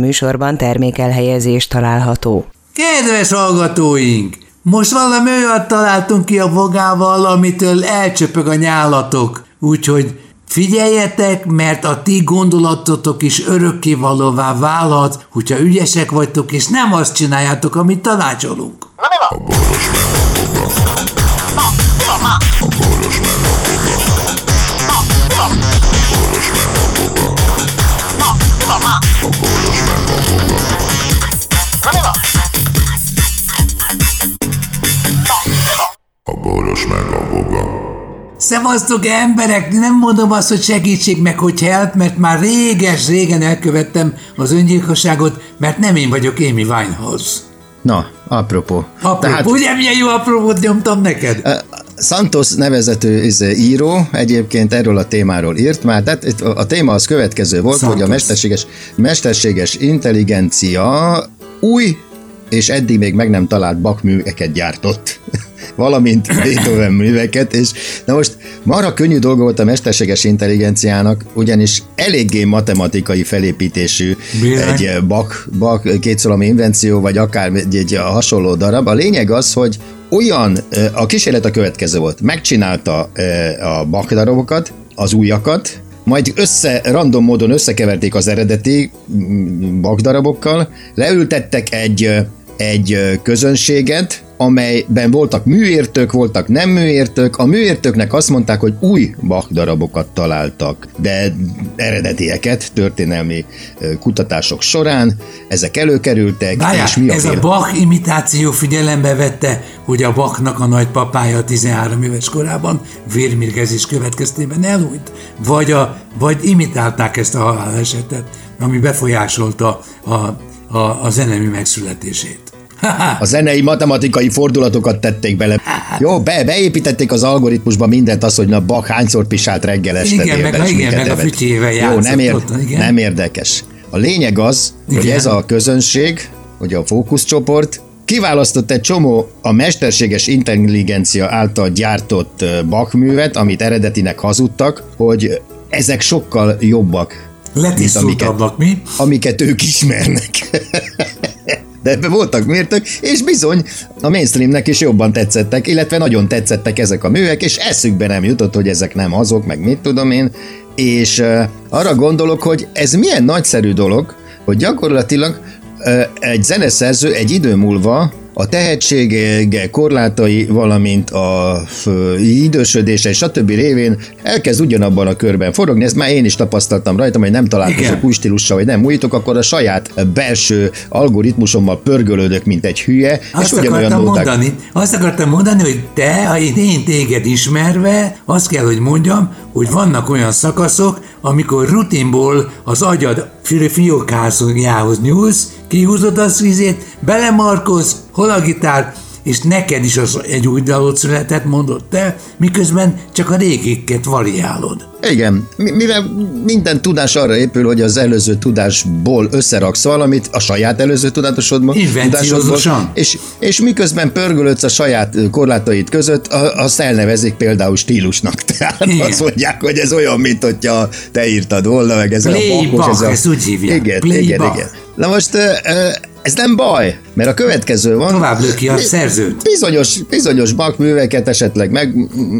műsorban termékelhelyezés található. Kedves hallgatóink! Most valami olyat találtunk ki a vogával, amitől elcsöpög a nyálatok. Úgyhogy figyeljetek, mert a ti gondolatotok is örökkévalóvá válhat, hogyha ügyesek vagytok, és nem azt csináljátok, amit tanácsolunk. Na mi van? Szevasztok emberek, nem mondom azt, hogy segítség meg, hogy help, mert már réges-régen elkövettem az öngyilkosságot, mert nem én vagyok Amy Winehouse. Na, apropó. Apropó, Tehát, ugye milyen jó apropót nyomtam neked? Uh, Santos nevezető izé, író egyébként erről a témáról írt már, tehát a téma az következő volt, Santos. hogy a mesterséges, mesterséges intelligencia új és eddig még meg nem talált bakműveket gyártott valamint Beethoven műveket, és na most marha könnyű dolga volt a mesterséges intelligenciának, ugyanis eléggé matematikai felépítésű Bizony. egy bak, bak kétszalami invenció, vagy akár egy, egy hasonló darab. A lényeg az, hogy olyan, a kísérlet a következő volt, megcsinálta a bakdarabokat, az újakat, majd össze, random módon összekeverték az eredeti mm, bakdarabokkal, leültettek egy, egy közönséget, amelyben voltak műértők, voltak nem műértők. A műértőknek azt mondták, hogy új Bach darabokat találtak, de eredetieket történelmi kutatások során ezek előkerültek. Várjál, és mi a ez fél... a Bach imitáció figyelembe vette, hogy a Bachnak a nagypapája 13 éves korában vérmérgezés következtében elhunyt? Vagy, a, vagy imitálták ezt a halálesetet, ami befolyásolta a, a, a zenemű megszületését? A zenei matematikai fordulatokat tették bele. Jó, be, beépítették az algoritmusba mindent az, hogy na Bach hányszor pisált reggel este Igen, meg, igen, meg a fütyével Jó, nem, ér, ott, igen. nem érdekes. A lényeg az, igen. hogy ez a közönség, hogy a fókuszcsoport kiválasztott egy csomó a mesterséges intelligencia által gyártott bakművet, amit eredetinek hazudtak, hogy ezek sokkal jobbak, mint amiket, mi? amiket ők ismernek. de ebbe voltak mértök, és bizony a mainstreamnek is jobban tetszettek, illetve nagyon tetszettek ezek a művek, és eszükbe nem jutott, hogy ezek nem azok, meg mit tudom én, és uh, arra gondolok, hogy ez milyen nagyszerű dolog, hogy gyakorlatilag uh, egy zeneszerző egy idő múlva a tehetsége korlátai, valamint a idősödése és stb. révén elkezd ugyanabban a körben forogni. Ezt már én is tapasztaltam rajtam, hogy nem találkozok új stílussal, vagy nem újítok, akkor a saját belső algoritmusommal pörgölődök, mint egy hülye. Azt és akartam mondani, mondani, azt akartam mondani, hogy te, ha én téged ismerve, azt kell, hogy mondjam, hogy vannak olyan szakaszok, amikor rutinból az agyad fiókájához nyúlsz, kihúzod a szvízét, belemarkoz, hol a gitár, és neked is az egy új dalot született, mondott te, miközben csak a régiket variálod. Igen, mivel minden tudás arra épül, hogy az előző tudásból összeraksz valamit, a saját előző tudásodból, és, és miközben pörgölődsz a saját korlátaid között, azt elnevezik például stílusnak. Tehát igen. azt mondják, hogy ez olyan, mint hogyha te írtad volna, meg ez Playback, a bakos, ez a... ezt úgy hívják. Igen, igen, igen. Na most ez nem baj, mert a következő van. Tovább löki a szerzőt. Bizonyos, bizonyos bakműveket esetleg meg,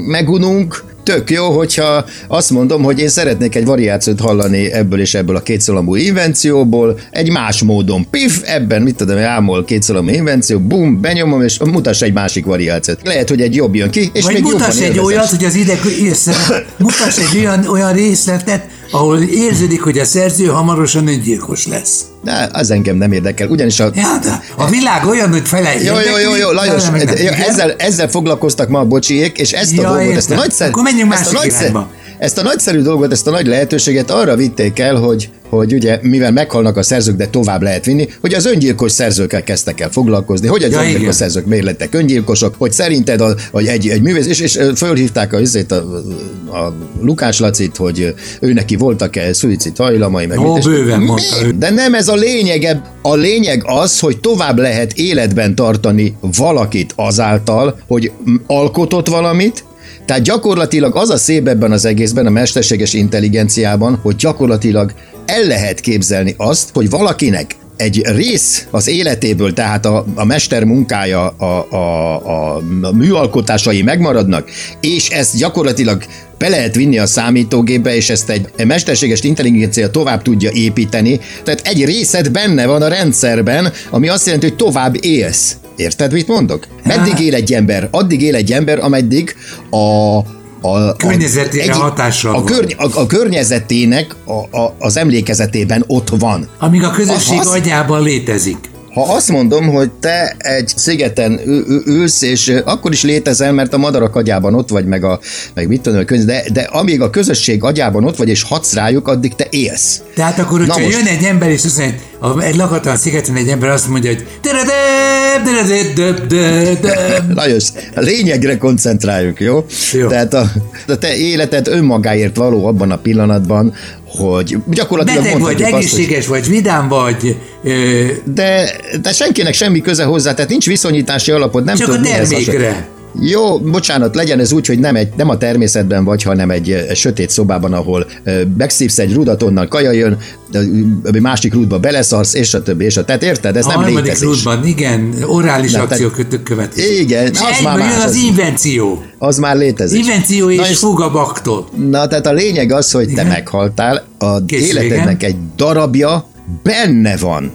megununk, tök jó, hogyha azt mondom, hogy én szeretnék egy variációt hallani ebből és ebből a kétszalambú invencióból, egy más módon pif, ebben mit tudom, ámol kétszalambú invenció, bum, benyomom, és mutass egy másik variációt. Lehet, hogy egy jobb jön ki, és Vagy még mutass egy élvezes. olyat, hogy az ideg mutass egy olyan, olyan részletet, ahol érződik, hogy a szerző hamarosan öngyilkos lesz. De az engem nem érdekel, ugyanis a... Ja, de a világ olyan, hogy fele Jó, jó, jó, jó, Lajos, ezzel, ezzel foglalkoztak ma a bocsiék, és ezt ja, a dolgot, ezt a nagyszerű... Akkor menjünk másik nagyszer, ezt a nagyszerű dolgot, ezt a nagy lehetőséget arra vitték el, hogy, hogy ugye, mivel meghalnak a szerzők, de tovább lehet vinni, hogy az öngyilkos szerzőkkel kezdtek el foglalkozni, hogy az ja, öngyilkos igen. szerzők miért lettek öngyilkosok, hogy szerinted a, hogy egy, egy művész, és, és fölhívták a, a, a Lukás Lacit, hogy ő neki voltak-e szuicid hajlamai, meg Ó, mit, bőven mondta De nem ez a lényeg, a lényeg az, hogy tovább lehet életben tartani valakit azáltal, hogy alkotott valamit, tehát gyakorlatilag az a szép ebben az egészben, a mesterséges intelligenciában, hogy gyakorlatilag el lehet képzelni azt, hogy valakinek egy rész az életéből, tehát a, a mester munkája, a, a, a, műalkotásai megmaradnak, és ezt gyakorlatilag be lehet vinni a számítógépbe, és ezt egy mesterséges intelligencia tovább tudja építeni. Tehát egy részed benne van a rendszerben, ami azt jelenti, hogy tovább élsz. Érted, mit mondok? Meddig él egy ember? Addig él egy ember, ameddig a a, környezetére a, hatással a, körny, a, a környezetének a, a, az emlékezetében ott van. Amíg a közösség az, agyában létezik. Ha azt mondom, hogy te egy szigeten ülsz, és akkor is létezel, mert a madarak agyában ott vagy, meg, a, meg mit tudom, de, de amíg a közösség agyában ott vagy, és hatsz rájuk, addig te élsz. Tehát akkor, hogyha most... jön egy ember, és azt mondja, hogy egy lakatlan szigeten egy ember azt mondja, hogy Lajos, a lényegre koncentráljunk, jó? jó. Tehát a, a te életed önmagáért való abban a pillanatban, hogy gyakorlatilag Beteg vagy, azt, egészséges hogy... vagy, vidám vagy. Ö... De, de senkinek semmi köze hozzá, tehát nincs viszonyítási alapod, nem Csak tud, a termékre. Jó, bocsánat, legyen ez úgy, hogy nem, egy, nem a természetben vagy, hanem egy, egy sötét szobában, ahol megszívsz egy rudat, onnan kaja jön, de másik rúdba beleszarsz, és a többi, és a tehát érted? Ez a nem létezés. rúdban, igen, orális Na, akció következik. Igen, és az már más. az invenció. Az már létezik. Invenció és, Na és fugabaktól. Na, tehát a lényeg az, hogy igen? te meghaltál, a Kész életednek egy darabja benne van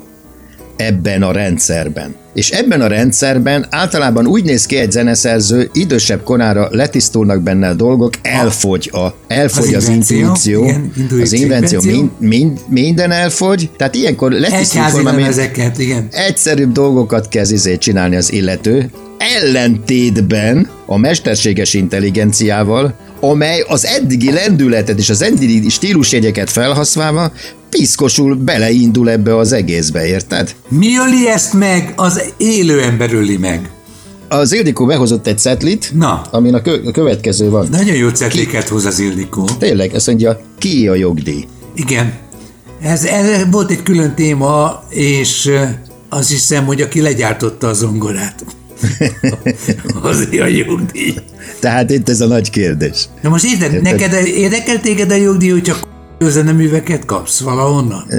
ebben a rendszerben. És ebben a rendszerben általában úgy néz ki egy zeneszerző, idősebb korára letisztulnak benne a dolgok, elfogy, a, elfogy az, az intuíció, igen, az invenció, mind, mind, minden elfogy, tehát ilyenkor letisztul ezeket, igen. egyszerűbb dolgokat kezd izé csinálni az illető, ellentétben a mesterséges intelligenciával, amely az eddigi lendületet és az eddigi stílusjegyeket felhasználva piszkosul beleindul ebbe az egészbe, érted? Mi öli ezt meg? Az élő ember öli meg. Az Ildikó behozott egy cetlit, Na. amin a, kö- a következő van. Nagyon jó cetliket hoz az Ildikó. Tényleg, ezt mondja, ki a jogdíj? Igen. Ez, ez volt egy külön téma, és azt hiszem, hogy aki legyártotta a zongorát. Azért a jogdíj. Tehát itt ez a nagy kérdés. Na most érted? neked érdekel téged a jogdíj, hogy csak zeneműveket kapsz valahonnan?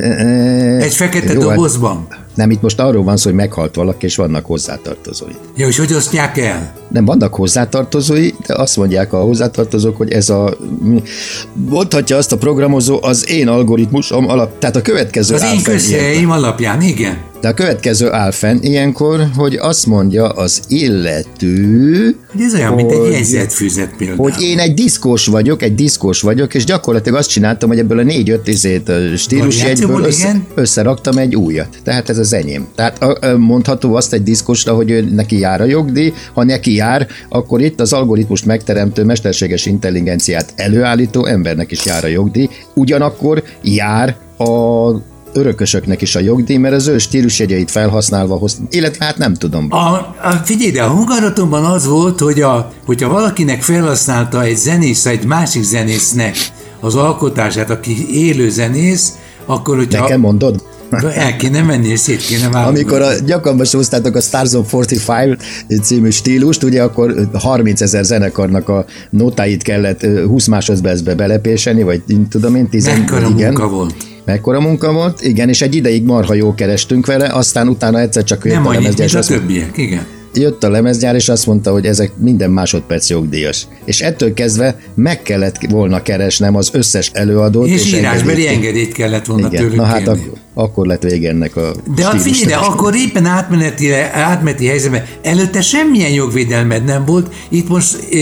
Egy fekete Jó, hát dobozban? Nem, itt most arról van szó, hogy meghalt valaki, és vannak hozzátartozói. Ja, és hogy osztják el? Nem, vannak hozzátartozói, de azt mondják a hozzátartozók, hogy ez a... Mondhatja azt a programozó, az én algoritmusom alap... Tehát a következő... Az én közhelyeim alapján, igen. De a következő áll fenn ilyenkor, hogy azt mondja az illető... Hogy ez olyan, hogy, mint egy jegyzetfüzet például. Hogy én egy diszkós vagyok, egy diszkós vagyok, és gyakorlatilag azt csináltam, hogy ebből a négy-öt izét stílusjegyből össze, összeraktam egy újat. Tehát ez az enyém. Tehát mondható azt egy diszkosra, hogy ő neki jár a jogdíj, ha neki jár, akkor itt az algoritmus megteremtő mesterséges intelligenciát előállító embernek is jár a jogdíj, ugyanakkor jár a örökösöknek is a jogdíj, mert az ő stílusjegyeit felhasználva hoz, illetve hát nem tudom. A, a, figyelj, de a hungaratomban az volt, hogy a, hogyha valakinek felhasználta egy zenész, egy másik zenésznek az alkotását, aki élő zenész, akkor hogyha... Nekem mondod? El kéne menni, és szét kéne válni. Amikor a, gyakran hoztátok a Stars of 45 című stílust, ugye akkor 30 ezer zenekarnak a notáit kellett 20 másodpercbe belepéseni, vagy tudom én, 10 Mekkora igen. munka volt. Mekkora munka volt, igen, és egy ideig marha jó kerestünk vele, aztán utána egyszer csak jött Nem a. Nem a többiek, igen. Jött a lemezgyár, és azt mondta, hogy ezek minden másodperc jogdíjas. És ettől kezdve meg kellett volna keresnem az összes előadót. És, és írásbeli engedélyt kellett volna igen. tőlük Na hát ak- akkor lett vége ennek a De hát figyelj, de akkor éppen átmeneti, átmeneti helyzetben előtte semmilyen jogvédelmed nem volt. Itt most, e,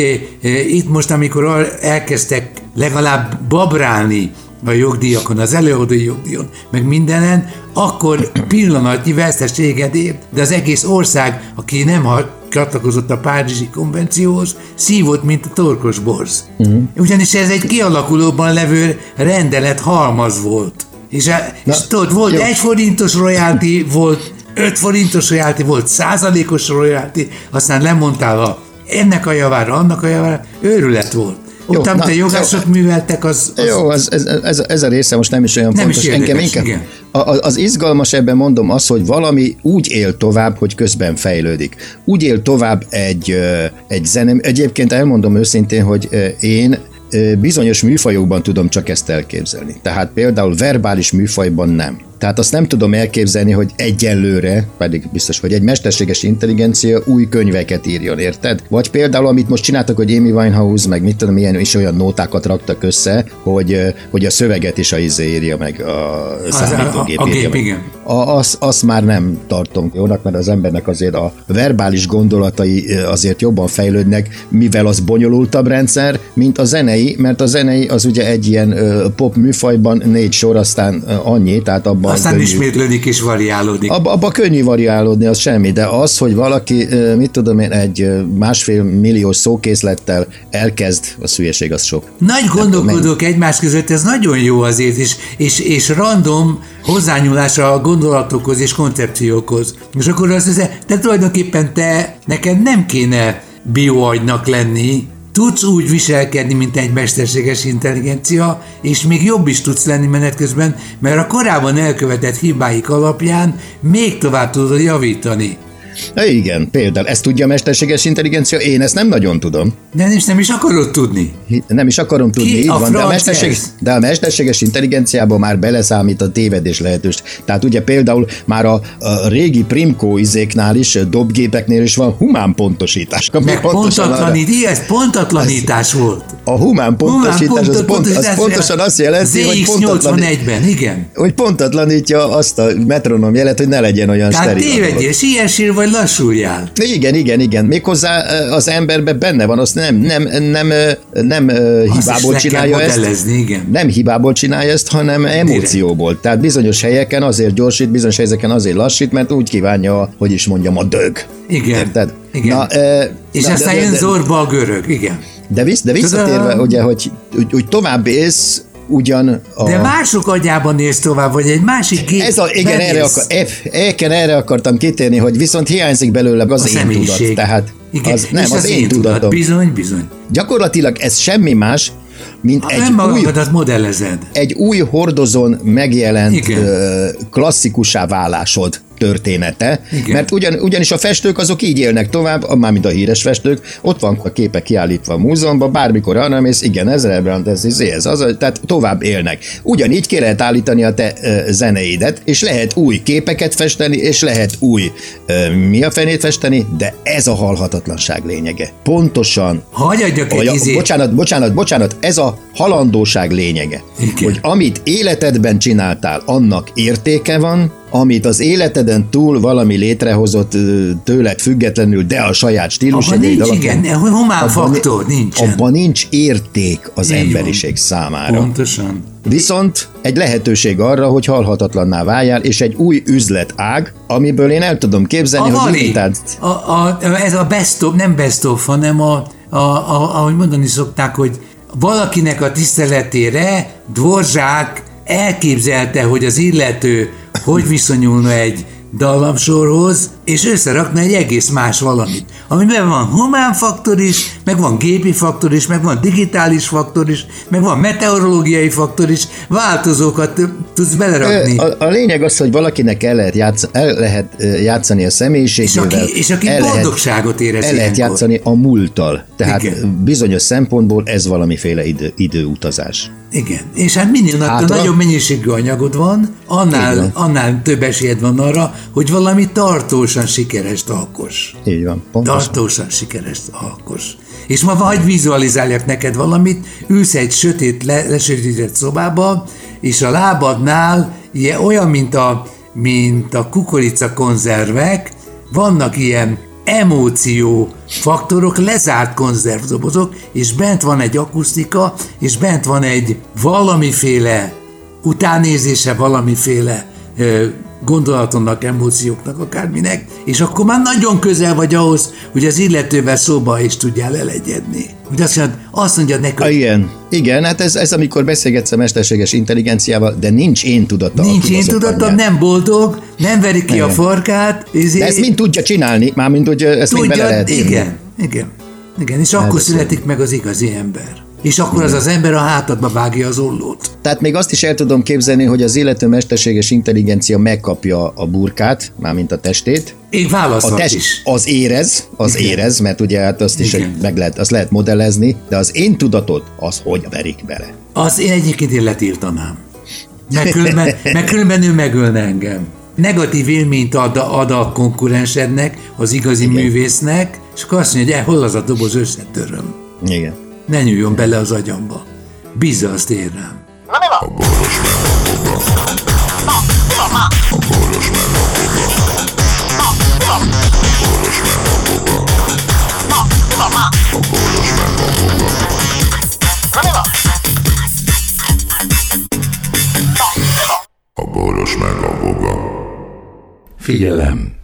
e, itt most amikor elkezdtek legalább babrálni a jogdíjakon, az előadói jogdíjon, meg mindenen, akkor pillanatnyi veszteséget ért, de az egész ország, aki nem csatlakozott a Párizsi konvencióhoz, szívott, mint a torkos borz. Uh-huh. Ugyanis ez egy kialakulóban levő rendelet halmaz volt. És, a, Na, és tudod, volt jó. egy forintos royalty, volt öt forintos royalty, volt százalékos royalty, aztán lemondtál a ennek a javára, annak a javára, őrület volt. Jó, Ott, amit a jogászok jó, műveltek, az, az... Jó, az, ez, ez, ez a része most nem is olyan nem fontos. Is érdekes, Engem inkább, igen. A, az izgalmas ebben mondom az, hogy valami úgy él tovább, hogy közben fejlődik. Úgy él tovább egy, egy zenem. Egyébként elmondom őszintén, hogy én bizonyos műfajokban tudom csak ezt elképzelni. Tehát például verbális műfajban nem. Tehát azt nem tudom elképzelni, hogy egyelőre, pedig biztos, hogy egy mesterséges intelligencia új könyveket írjon, érted? Vagy például, amit most csináltak, hogy Amy Winehouse, meg mit tudom, ilyen is olyan nótákat raktak össze, hogy, hogy a szöveget is a izé írja meg, a számítógép a, a, a írja gép, meg. igen. A, azt, azt már nem tartom jónak, mert az embernek azért a verbális gondolatai azért jobban fejlődnek, mivel az bonyolultabb rendszer, mint a zenei, mert a zenei az ugye egy ilyen pop műfajban négy sor, aztán annyi, tehát abban Aztán ismétlődik és variálódik. abba, abba könnyű variálódni, az semmi, de az, hogy valaki, mit tudom én, egy másfél milliós szókészlettel elkezd, a szülyeség az sok. Nagy gondolkodók egymás között, ez nagyon jó azért, és, és, és random hozzányúlása a gondolatokhoz és koncepciókhoz. És akkor azt hiszem, te tulajdonképpen te, neked nem kéne bioagynak lenni, tudsz úgy viselkedni, mint egy mesterséges intelligencia, és még jobb is tudsz lenni menet közben, mert a korábban elkövetett hibáik alapján még tovább tudod javítani. Na igen, például ezt tudja a mesterséges intelligencia, én ezt nem nagyon tudom. De nem is, nem is akarod tudni. Nem is akarom tudni, Ki így a van, de a, mesterséges, ez? de a mesterséges intelligenciában már beleszámít a tévedés lehetős. Tehát ugye például már a, a régi Primco izéknál is, dobgépeknél is van humán pontosítás. Meg pontosan arra- pontatlanít, ez pontatlanítás volt. A humán pontosítás, az, pont, az pontosan azt jelenti, hogy pontatlan, ZX81-ben, igen. hogy pontatlanítja azt a metronom jelet, hogy ne legyen olyan Tehát steril. a dolog. tévedjél, siessél vagy lassuljál. Igen, igen, igen. Méghozzá ö, az emberben benne van, azt nem, nem, nem, ö, nem ö, Azt hibából csinálja ezt. igen. Nem hibából csinálja ezt, hanem emócióból. Tehát bizonyos helyeken azért gyorsít, bizonyos helyeken azért lassít, mert úgy kívánja, hogy is mondjam, a dög. Igen. Érted? Igen. Na, ö, És na, aztán de, jön de, zorba a görög, igen. de, visz, de visszatérve, Tudom. ugye, hogy úgy, úgy tovább élsz, ugyan a... De mások agyában néz tovább, vagy egy másik gép Ez a, igen, erre, akar, e, igen, erre akartam kitérni, hogy viszont hiányzik belőle az a én tudat. Tehát igen. az, nem, és az, én tudatom. Bizony, bizony. Gyakorlatilag ez semmi más, mint Egy egy nem új, modellezed. egy új hordozón megjelent Igen. ö, klasszikussá válásod története, Igen. mert ugyan, ugyanis a festők azok így élnek tovább, mármint a híres festők, ott van a képek kiállítva a múzeumban, bármikor arra mész, igen, ez Rembrandt, ez, ez, ez az, tehát tovább élnek. Ugyanígy ki lehet állítani a te ö, zeneidet, és lehet új képeket festeni, és lehet új ö, mi a fenét festeni, de ez a halhatatlanság lényege. Pontosan Hagyjadjak egy vagy a, izét. bocsánat, bocsánat, bocsánat, ez a halandóság lényege. Igen. Hogy amit életedben csináltál, annak értéke van, amit az életeden túl valami létrehozott tőled függetlenül, de a saját stílus. Abban nincs, igen, humán faktor nincsen. Abban nincs érték az Így van. emberiség számára. Pontosan. Viszont egy lehetőség arra, hogy halhatatlanná váljál, és egy új üzletág, amiből én el tudom képzelni, A hogy Vali, limitált a, a, ez a best of, nem best of, hanem a, a, a, ahogy mondani szokták, hogy valakinek a tiszteletére Dvorzsák elképzelte, hogy az illető hogy viszonyulna egy dallamsorhoz, és összerakna egy egész más valamit. Amiben van humán faktor is, meg van gépi faktor is, meg van digitális faktor is, meg van meteorológiai faktor is, változókat tudsz belerakni. A, a lényeg az, hogy valakinek el lehet, játsz, el lehet játszani a személyiségével. És aki- és aki el lehet- boldogságot érez El lehet ilyenkor. játszani a múlttal. Tehát Igen. bizonyos szempontból ez valamiféle idő, időutazás. Igen, és hát minél Hátra? Nagyobb mennyiségű anyagod van, Így van. annál, annál több esélyed van arra, hogy valami tartósan sikeres alkos. Így van, pontosan. Tartósan sikeres alkos. És ma vagy vizualizáljak neked valamit, ülsz egy sötét, le, lesötétített szobába, és a lábadnál ilyen, olyan, mint a, mint a kukorica konzervek, vannak ilyen emóció faktorok, lezárt konzervdobozok, és bent van egy akusztika, és bent van egy valamiféle utánézése valamiféle ö, gondolatonnak, emócióknak, akárminek, és akkor már nagyon közel vagy ahhoz, hogy az illetővel szóba is tudjál lelegyedni. Hogy azt mondjad, azt mondjad neki, Ah, igen, igen, hát ez, ez amikor beszélgetsz a mesterséges intelligenciával, de nincs én tudata. nincs én tudatom, nem boldog, nem veri ki a Igen. farkát, és De ezt mind tudja csinálni, mármint, hogy ezt mind bele lehet írni. igen, igen, igen, és akkor Ez születik meg az igazi ember. És akkor az az ember a hátadba vágja az ollót. Tehát még azt is el tudom képzelni, hogy az illető mesterséges intelligencia megkapja a burkát, mármint a testét. Én válaszol a test, is. Az érez, az Igen. érez, mert ugye hát azt is Igen. meg lehet, azt lehet modellezni, de az én tudatot, az hogy verik bele? Az én egyébként én letiltanám. Meg különben, meg különben ő megölne engem. Negatív élményt ad, ad a konkurensednek, az igazi Igen. művésznek, és akkor azt mondja, hogy hol az a doboz, összetöröm. Igen. Ne nyúljon bele az agyamba. Bízza azt én rám. Na mi van? A boros a. A boros meg? A boros a boga. Figyelem!